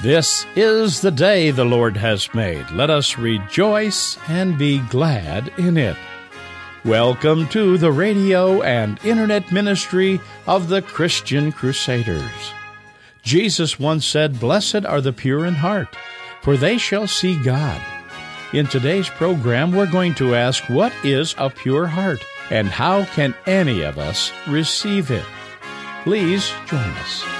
This is the day the Lord has made. Let us rejoice and be glad in it. Welcome to the radio and internet ministry of the Christian Crusaders. Jesus once said, Blessed are the pure in heart, for they shall see God. In today's program, we're going to ask, What is a pure heart, and how can any of us receive it? Please join us.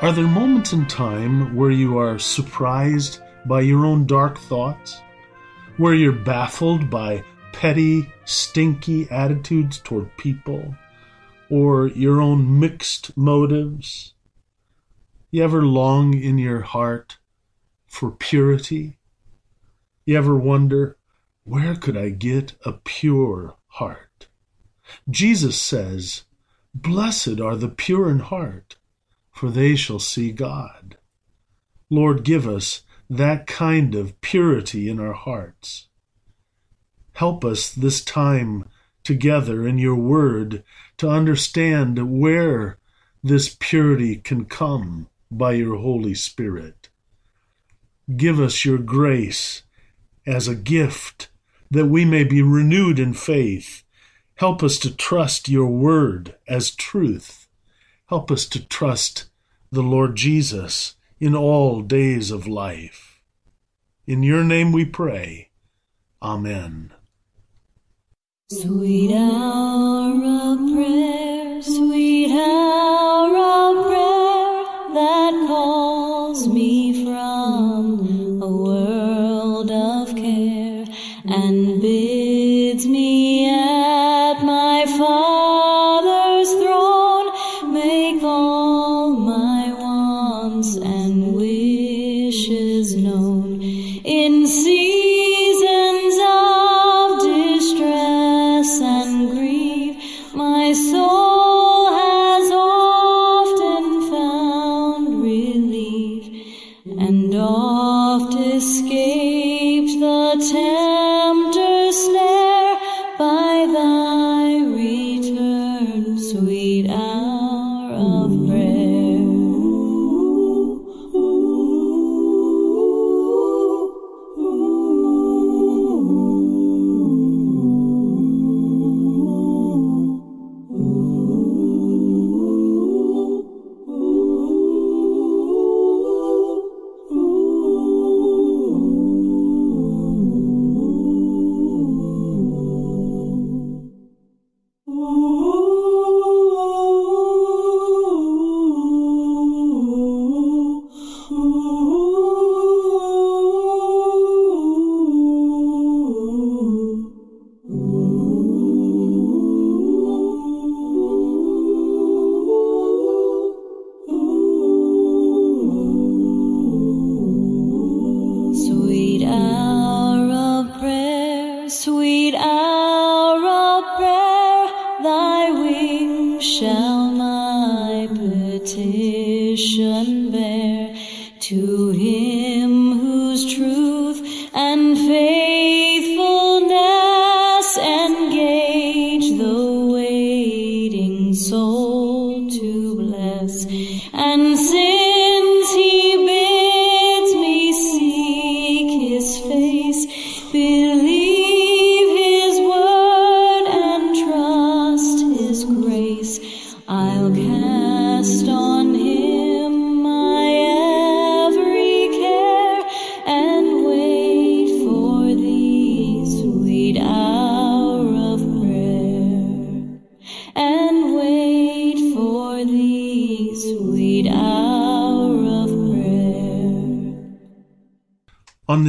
Are there moments in time where you are surprised by your own dark thoughts? Where you're baffled by petty, stinky attitudes toward people? Or your own mixed motives? You ever long in your heart for purity? You ever wonder, where could I get a pure heart? Jesus says, Blessed are the pure in heart for they shall see God. Lord, give us that kind of purity in our hearts. Help us this time together in your word to understand where this purity can come by your Holy Spirit. Give us your grace as a gift that we may be renewed in faith. Help us to trust your word as truth. Help us to trust the Lord Jesus in all days of life. In your name we pray. Amen. Sweet hour of prayer, sweet hour My soul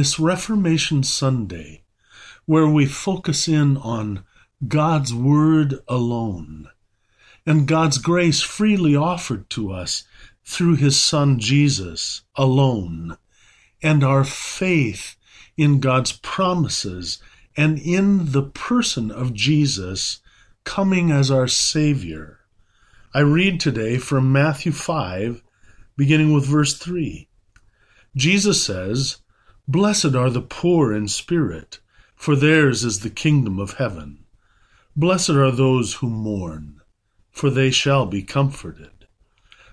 this Reformation Sunday, where we focus in on God's Word alone and God's grace freely offered to us through His Son Jesus alone, and our faith in God's promises and in the person of Jesus coming as our Savior. I read today from Matthew 5, beginning with verse 3. Jesus says, Blessed are the poor in spirit, for theirs is the kingdom of heaven. Blessed are those who mourn, for they shall be comforted.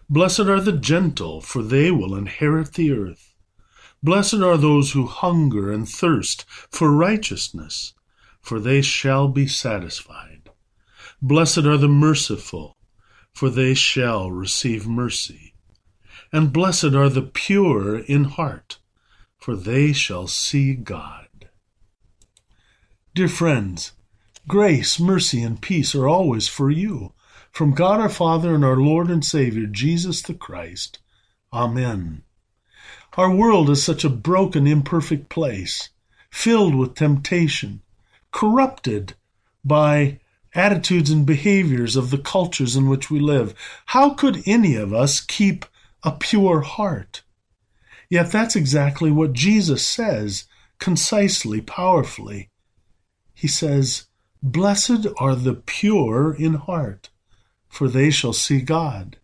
Blessed are the gentle, for they will inherit the earth. Blessed are those who hunger and thirst for righteousness, for they shall be satisfied. Blessed are the merciful, for they shall receive mercy. And blessed are the pure in heart, for they shall see God. Dear friends, grace, mercy, and peace are always for you. From God our Father and our Lord and Savior, Jesus the Christ. Amen. Our world is such a broken, imperfect place, filled with temptation, corrupted by attitudes and behaviors of the cultures in which we live. How could any of us keep a pure heart? Yet that's exactly what Jesus says, concisely, powerfully. He says, Blessed are the pure in heart, for they shall see God.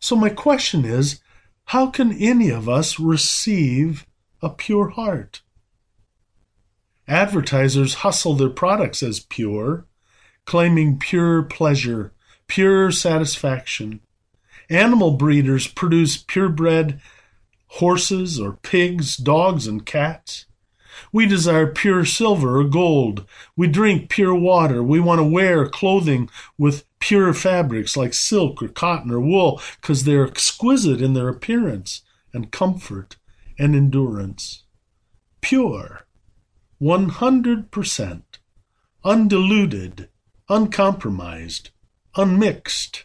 So, my question is how can any of us receive a pure heart? Advertisers hustle their products as pure, claiming pure pleasure, pure satisfaction. Animal breeders produce purebred horses or pigs, dogs, and cats. We desire pure silver or gold. We drink pure water. We want to wear clothing with pure fabrics like silk or cotton or wool because they're exquisite in their appearance and comfort and endurance. Pure, 100%, undiluted, uncompromised, unmixed.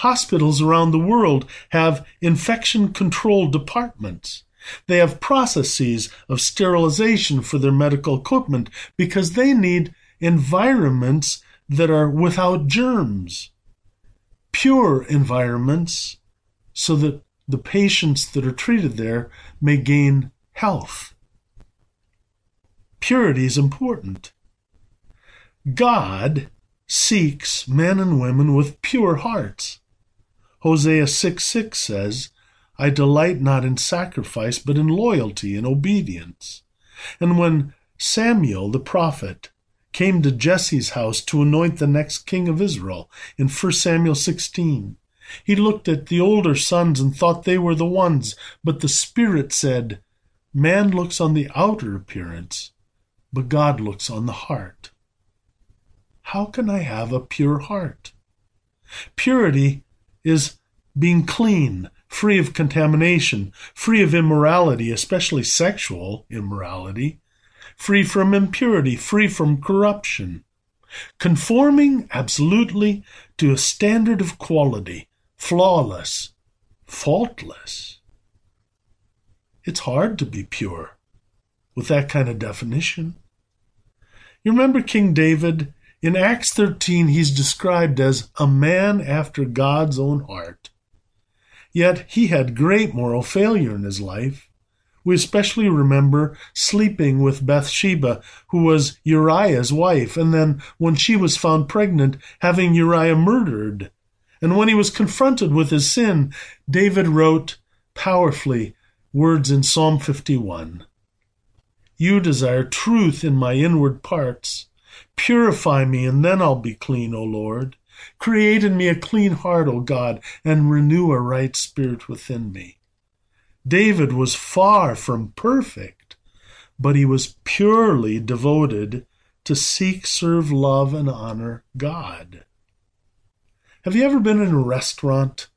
Hospitals around the world have infection control departments. They have processes of sterilization for their medical equipment because they need environments that are without germs, pure environments, so that the patients that are treated there may gain health. Purity is important. God seeks men and women with pure hearts. Hosea 6 6 says, I delight not in sacrifice, but in loyalty and obedience. And when Samuel the prophet came to Jesse's house to anoint the next king of Israel in 1 Samuel 16, he looked at the older sons and thought they were the ones, but the Spirit said, Man looks on the outer appearance, but God looks on the heart. How can I have a pure heart? Purity is being clean, free of contamination, free of immorality, especially sexual immorality, free from impurity, free from corruption, conforming absolutely to a standard of quality, flawless, faultless. It's hard to be pure with that kind of definition. You remember King David? In Acts 13, he's described as a man after God's own heart. Yet he had great moral failure in his life. We especially remember sleeping with Bathsheba, who was Uriah's wife, and then, when she was found pregnant, having Uriah murdered. And when he was confronted with his sin, David wrote powerfully words in Psalm 51 You desire truth in my inward parts. Purify me, and then I'll be clean, O Lord. Create in me a clean heart, O God, and renew a right spirit within me. David was far from perfect, but he was purely devoted to seek, serve, love, and honor God. Have you ever been in a restaurant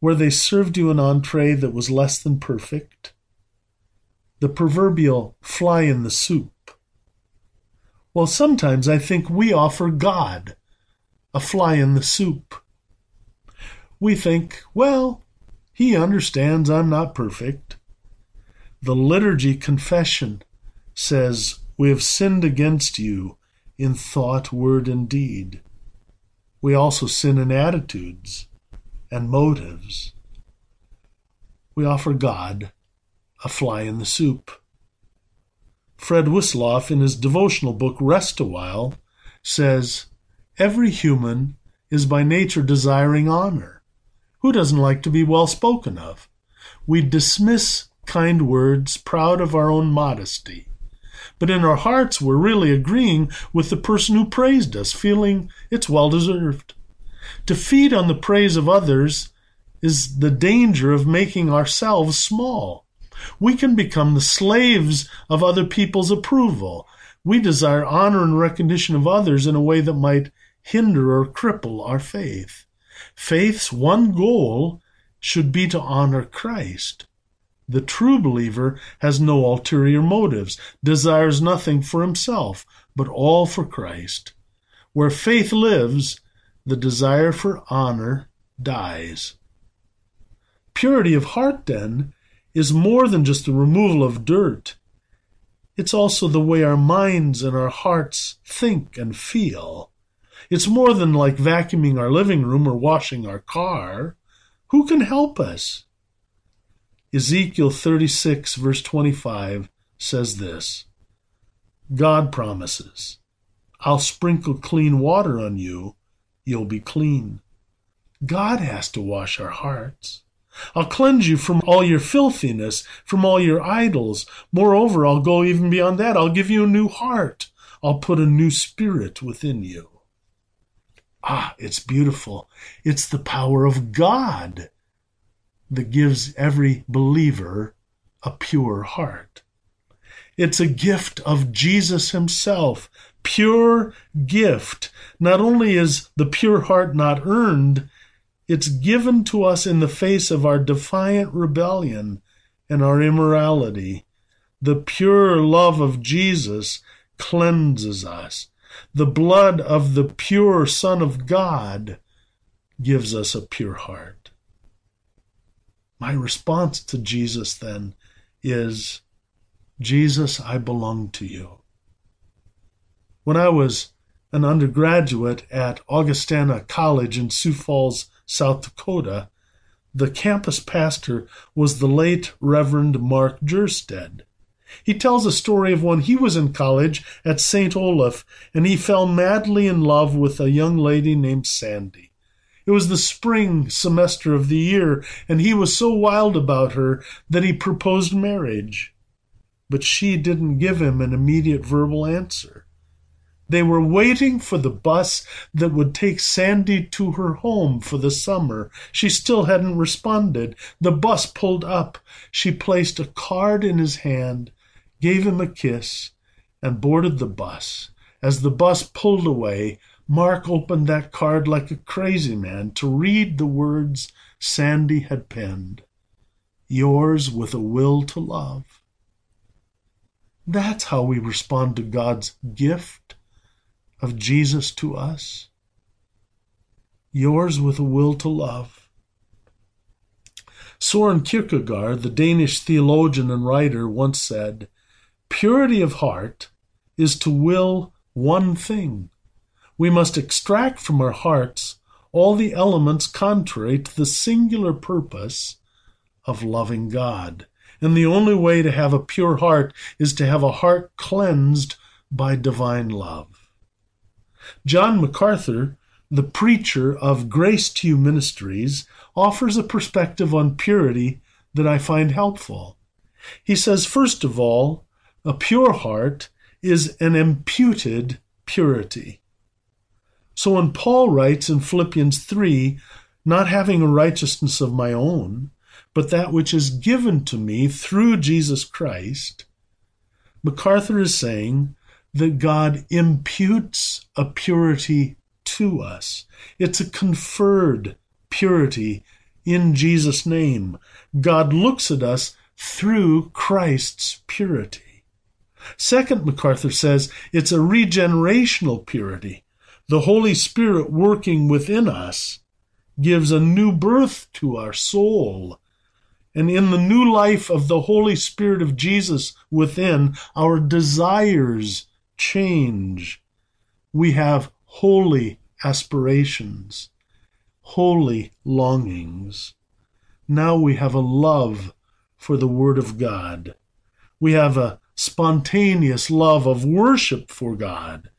where they served you an entree that was less than perfect? The proverbial fly in the soup. Well, sometimes I think we offer God a fly in the soup. We think, well, he understands I'm not perfect. The liturgy confession says, We have sinned against you in thought, word, and deed. We also sin in attitudes and motives. We offer God a fly in the soup. Fred Wisloff, in his devotional book Rest a While, says, Every human is by nature desiring honor. Who doesn't like to be well spoken of? We dismiss kind words, proud of our own modesty. But in our hearts, we're really agreeing with the person who praised us, feeling it's well deserved. To feed on the praise of others is the danger of making ourselves small. We can become the slaves of other people's approval. We desire honor and recognition of others in a way that might hinder or cripple our faith. Faith's one goal should be to honor Christ. The true believer has no ulterior motives, desires nothing for himself, but all for Christ. Where faith lives, the desire for honor dies. Purity of heart, then, is more than just the removal of dirt. It's also the way our minds and our hearts think and feel. It's more than like vacuuming our living room or washing our car. Who can help us? Ezekiel 36, verse 25 says this God promises, I'll sprinkle clean water on you, you'll be clean. God has to wash our hearts. I'll cleanse you from all your filthiness, from all your idols. Moreover, I'll go even beyond that. I'll give you a new heart. I'll put a new spirit within you. Ah, it's beautiful. It's the power of God that gives every believer a pure heart. It's a gift of Jesus Himself, pure gift. Not only is the pure heart not earned, it's given to us in the face of our defiant rebellion and our immorality. The pure love of Jesus cleanses us. The blood of the pure Son of God gives us a pure heart. My response to Jesus then is Jesus, I belong to you. When I was an undergraduate at Augustana College in Sioux Falls, South Dakota, the campus pastor was the late Reverend Mark Jerstead. He tells a story of when he was in college at St. Olaf and he fell madly in love with a young lady named Sandy. It was the spring semester of the year, and he was so wild about her that he proposed marriage. But she didn't give him an immediate verbal answer. They were waiting for the bus that would take Sandy to her home for the summer. She still hadn't responded. The bus pulled up. She placed a card in his hand, gave him a kiss, and boarded the bus. As the bus pulled away, Mark opened that card like a crazy man to read the words Sandy had penned Yours with a will to love. That's how we respond to God's gift of Jesus to us. Yours with a will to love. Soren Kierkegaard, the Danish theologian and writer, once said, Purity of heart is to will one thing. We must extract from our hearts all the elements contrary to the singular purpose of loving God. And the only way to have a pure heart is to have a heart cleansed by divine love. John MacArthur, the preacher of Grace to You Ministries, offers a perspective on purity that I find helpful. He says, first of all, a pure heart is an imputed purity. So when Paul writes in Philippians 3, not having a righteousness of my own, but that which is given to me through Jesus Christ, MacArthur is saying that God imputes a purity to us. It's a conferred purity in Jesus' name. God looks at us through Christ's purity. Second, MacArthur says it's a regenerational purity. The Holy Spirit working within us gives a new birth to our soul. And in the new life of the Holy Spirit of Jesus within, our desires change. We have holy aspirations, holy longings. Now we have a love for the Word of God. We have a spontaneous love of worship for God,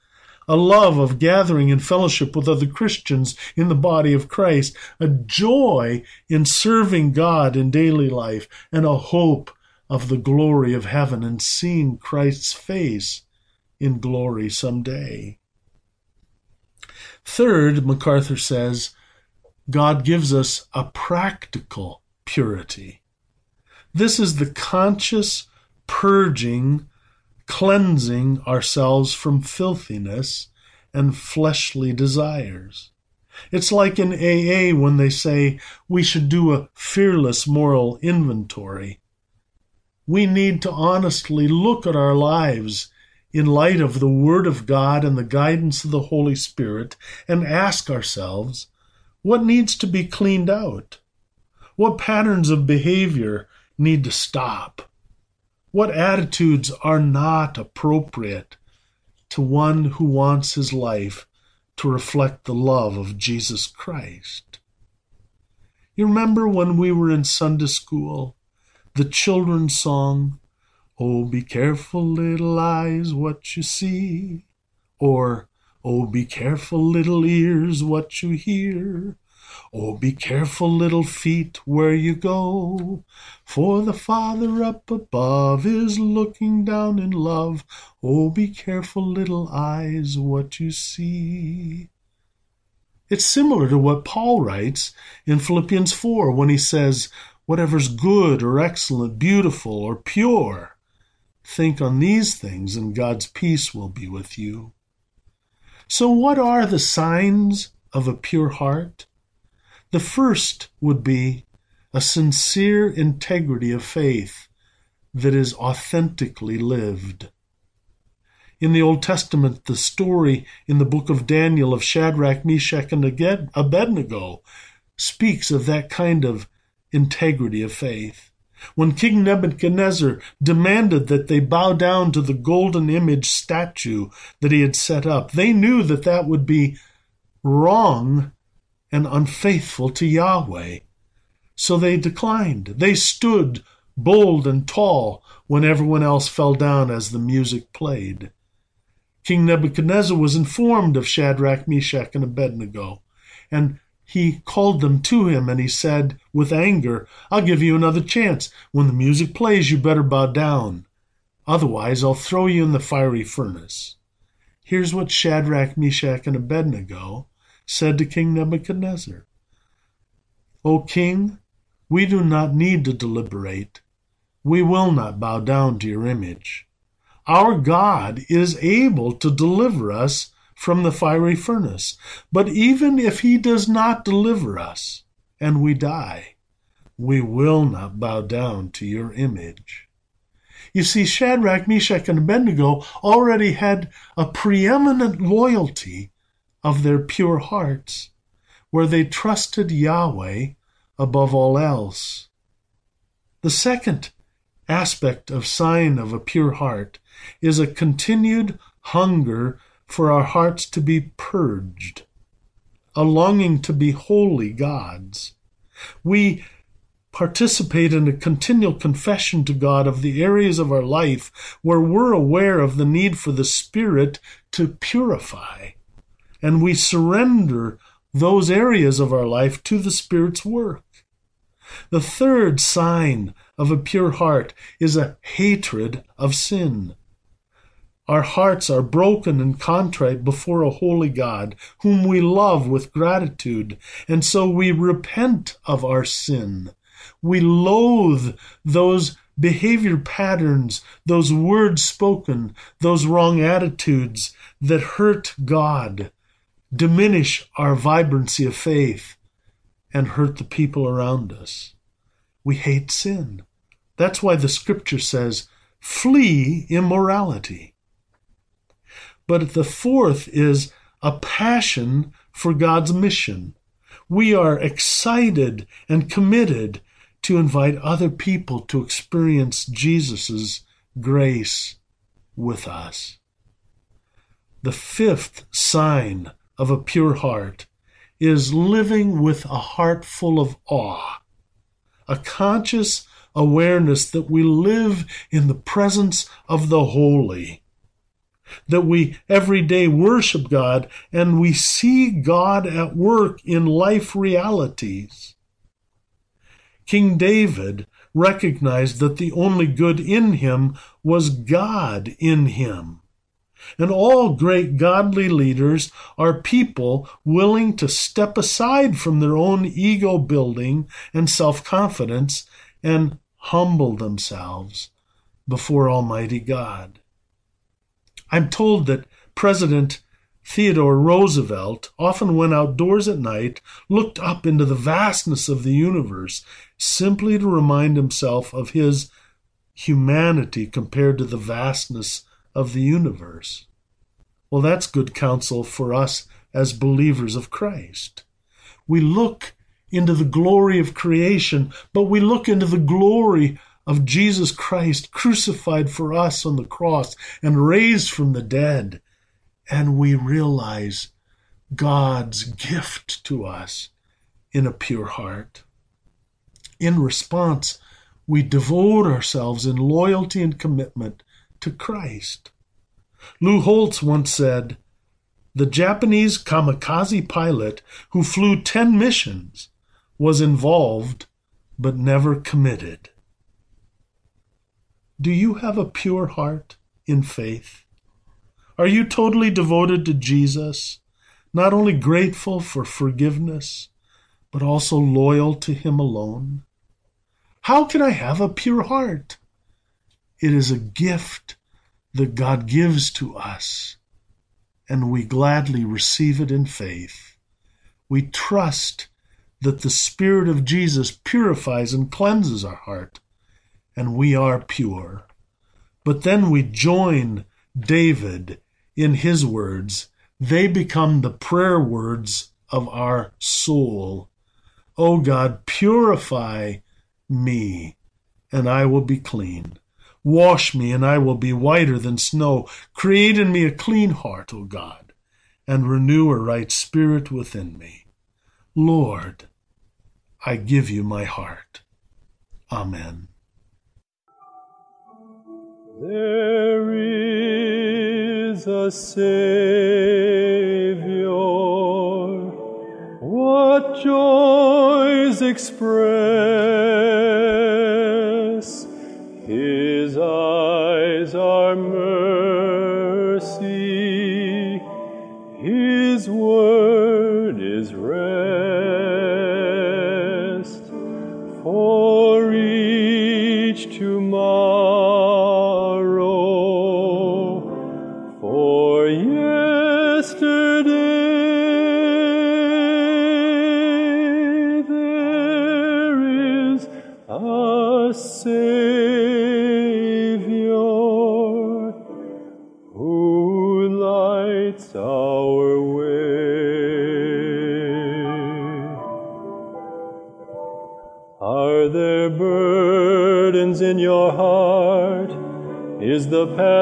a love of gathering in fellowship with other Christians in the body of Christ, a joy in serving God in daily life, and a hope of the glory of heaven and seeing Christ's face in glory someday. Third, MacArthur says, God gives us a practical purity. This is the conscious purging, cleansing ourselves from filthiness and fleshly desires. It's like in AA when they say we should do a fearless moral inventory. We need to honestly look at our lives in light of the Word of God and the guidance of the Holy Spirit and ask ourselves what needs to be cleaned out? What patterns of behavior need to stop? What attitudes are not appropriate to one who wants his life to reflect the love of Jesus Christ? You remember when we were in Sunday school, the children's song, Oh, be careful, little eyes, what you see. Or, Oh, be careful, little ears, what you hear. Oh, be careful, little feet, where you go. For the Father up above is looking down in love. Oh, be careful, little eyes, what you see. It's similar to what Paul writes in Philippians 4 when he says, Whatever's good or excellent, beautiful or pure Think on these things, and God's peace will be with you. So, what are the signs of a pure heart? The first would be a sincere integrity of faith that is authentically lived. In the Old Testament, the story in the book of Daniel of Shadrach, Meshach, and Abednego speaks of that kind of integrity of faith. When King Nebuchadnezzar demanded that they bow down to the golden image statue that he had set up, they knew that that would be wrong and unfaithful to Yahweh. So they declined. They stood bold and tall when everyone else fell down as the music played. King Nebuchadnezzar was informed of Shadrach, Meshach, and Abednego, and he called them to him and he said with anger, I'll give you another chance. When the music plays, you better bow down. Otherwise, I'll throw you in the fiery furnace. Here's what Shadrach, Meshach, and Abednego said to King Nebuchadnezzar O king, we do not need to deliberate. We will not bow down to your image. Our God is able to deliver us from the fiery furnace. But even if he does not deliver us and we die, we will not bow down to your image. You see, Shadrach, Meshach, and Abednego already had a preeminent loyalty of their pure hearts, where they trusted Yahweh above all else. The second aspect of sign of a pure heart is a continued hunger for our hearts to be purged, a longing to be holy gods. We participate in a continual confession to God of the areas of our life where we're aware of the need for the Spirit to purify. And we surrender those areas of our life to the Spirit's work. The third sign of a pure heart is a hatred of sin. Our hearts are broken and contrite before a holy God, whom we love with gratitude, and so we repent of our sin. We loathe those behavior patterns, those words spoken, those wrong attitudes that hurt God, diminish our vibrancy of faith, and hurt the people around us. We hate sin. That's why the scripture says, flee immorality. But the fourth is a passion for God's mission. We are excited and committed to invite other people to experience Jesus' grace with us. The fifth sign of a pure heart is living with a heart full of awe, a conscious awareness that we live in the presence of the holy. That we every day worship God and we see God at work in life realities. King David recognized that the only good in him was God in him. And all great godly leaders are people willing to step aside from their own ego building and self confidence and humble themselves before Almighty God. I'm told that President Theodore Roosevelt often went outdoors at night, looked up into the vastness of the universe, simply to remind himself of his humanity compared to the vastness of the universe. Well, that's good counsel for us as believers of Christ. We look into the glory of creation, but we look into the glory of Jesus Christ crucified for us on the cross and raised from the dead, and we realize God's gift to us in a pure heart. In response, we devote ourselves in loyalty and commitment to Christ. Lou Holtz once said, The Japanese kamikaze pilot who flew 10 missions was involved but never committed. Do you have a pure heart in faith? Are you totally devoted to Jesus, not only grateful for forgiveness, but also loyal to Him alone? How can I have a pure heart? It is a gift that God gives to us, and we gladly receive it in faith. We trust that the Spirit of Jesus purifies and cleanses our heart, and we are pure. But then we join David in his words. They become the prayer words of our soul. O oh God, purify me, and I will be clean. Wash me, and I will be whiter than snow. Create in me a clean heart, O God, and renew a right spirit within me. Lord, I give you my heart. Amen. There is a Savior. What joys express! His eyes are mercy, His word is rest. For each tomorrow,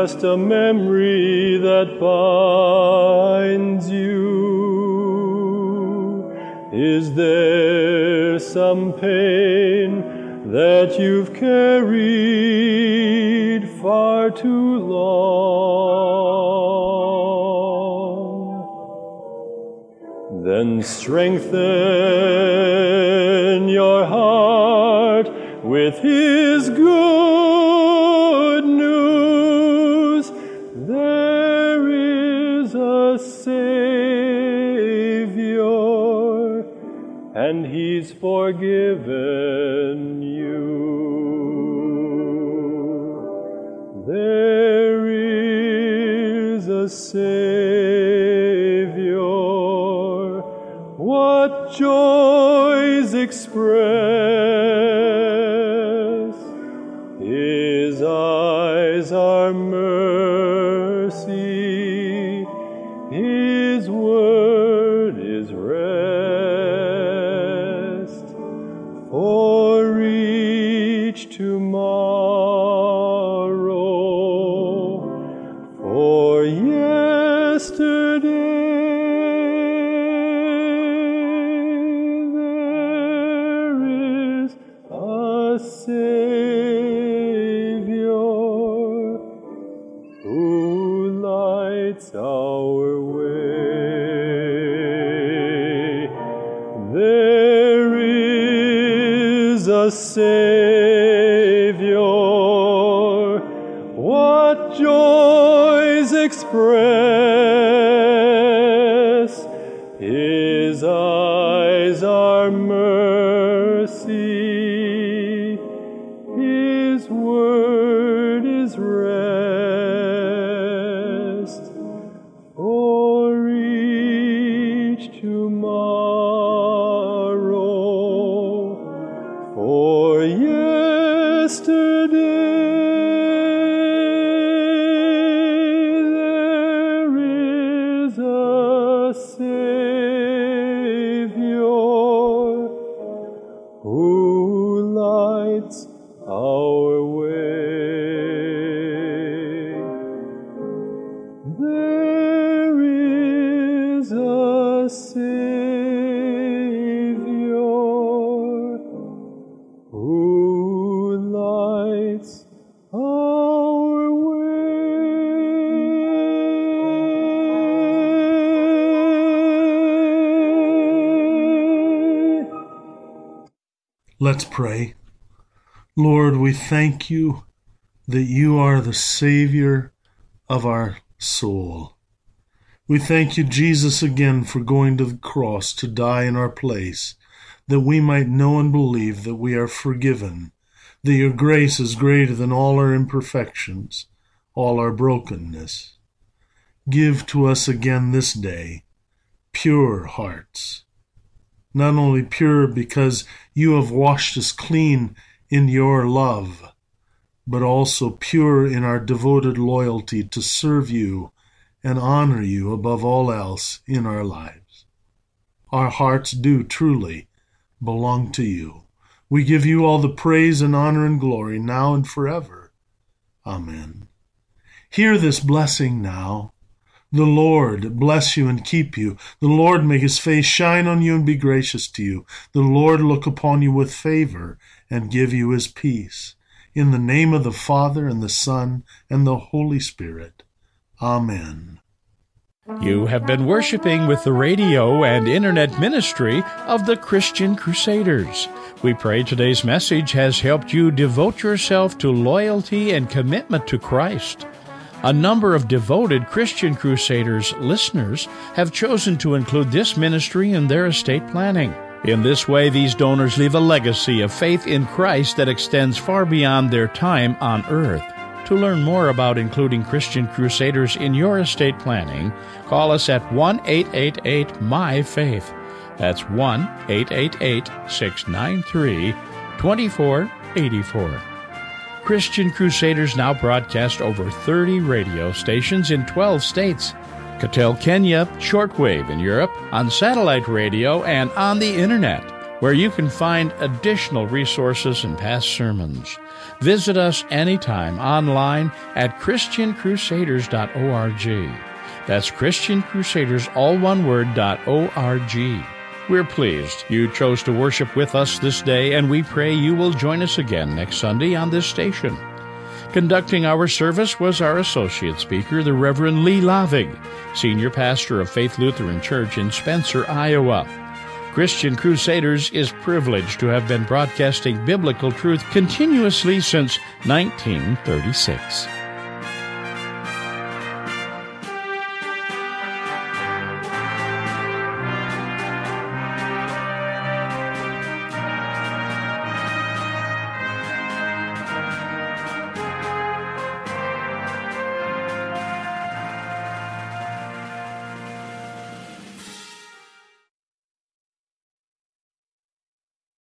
past a memory that binds you? Is there some pain that you've carried far too long? Then strengthen your heart with His good He's forgiven you. There is a Savior. What joys express yesterday there is a Savior who lights our way. There is a yesterday Let's pray. Lord, we thank you that you are the Savior of our soul. We thank you, Jesus, again for going to the cross to die in our place, that we might know and believe that we are forgiven, that your grace is greater than all our imperfections, all our brokenness. Give to us again this day pure hearts, not only pure because you have washed us clean in your love, but also pure in our devoted loyalty to serve you and honor you above all else in our lives. Our hearts do truly belong to you. We give you all the praise and honor and glory now and forever. Amen. Hear this blessing now. The Lord bless you and keep you. The Lord make his face shine on you and be gracious to you. The Lord look upon you with favor and give you his peace. In the name of the Father and the Son and the Holy Spirit. Amen. You have been worshiping with the radio and internet ministry of the Christian Crusaders. We pray today's message has helped you devote yourself to loyalty and commitment to Christ. A number of devoted Christian Crusaders listeners have chosen to include this ministry in their estate planning. In this way, these donors leave a legacy of faith in Christ that extends far beyond their time on earth. To learn more about including Christian Crusaders in your estate planning, call us at 1 888 My Faith. That's 1 888 693 2484. Christian Crusaders now broadcast over 30 radio stations in 12 states. Cattell, Kenya, shortwave in Europe, on satellite radio, and on the internet, where you can find additional resources and past sermons. Visit us anytime online at ChristianCrusaders.org. That's Christian Crusaders, all one word, dot .org. We're pleased you chose to worship with us this day, and we pray you will join us again next Sunday on this station. Conducting our service was our associate speaker, the Reverend Lee Lavig, senior pastor of Faith Lutheran Church in Spencer, Iowa. Christian Crusaders is privileged to have been broadcasting biblical truth continuously since 1936.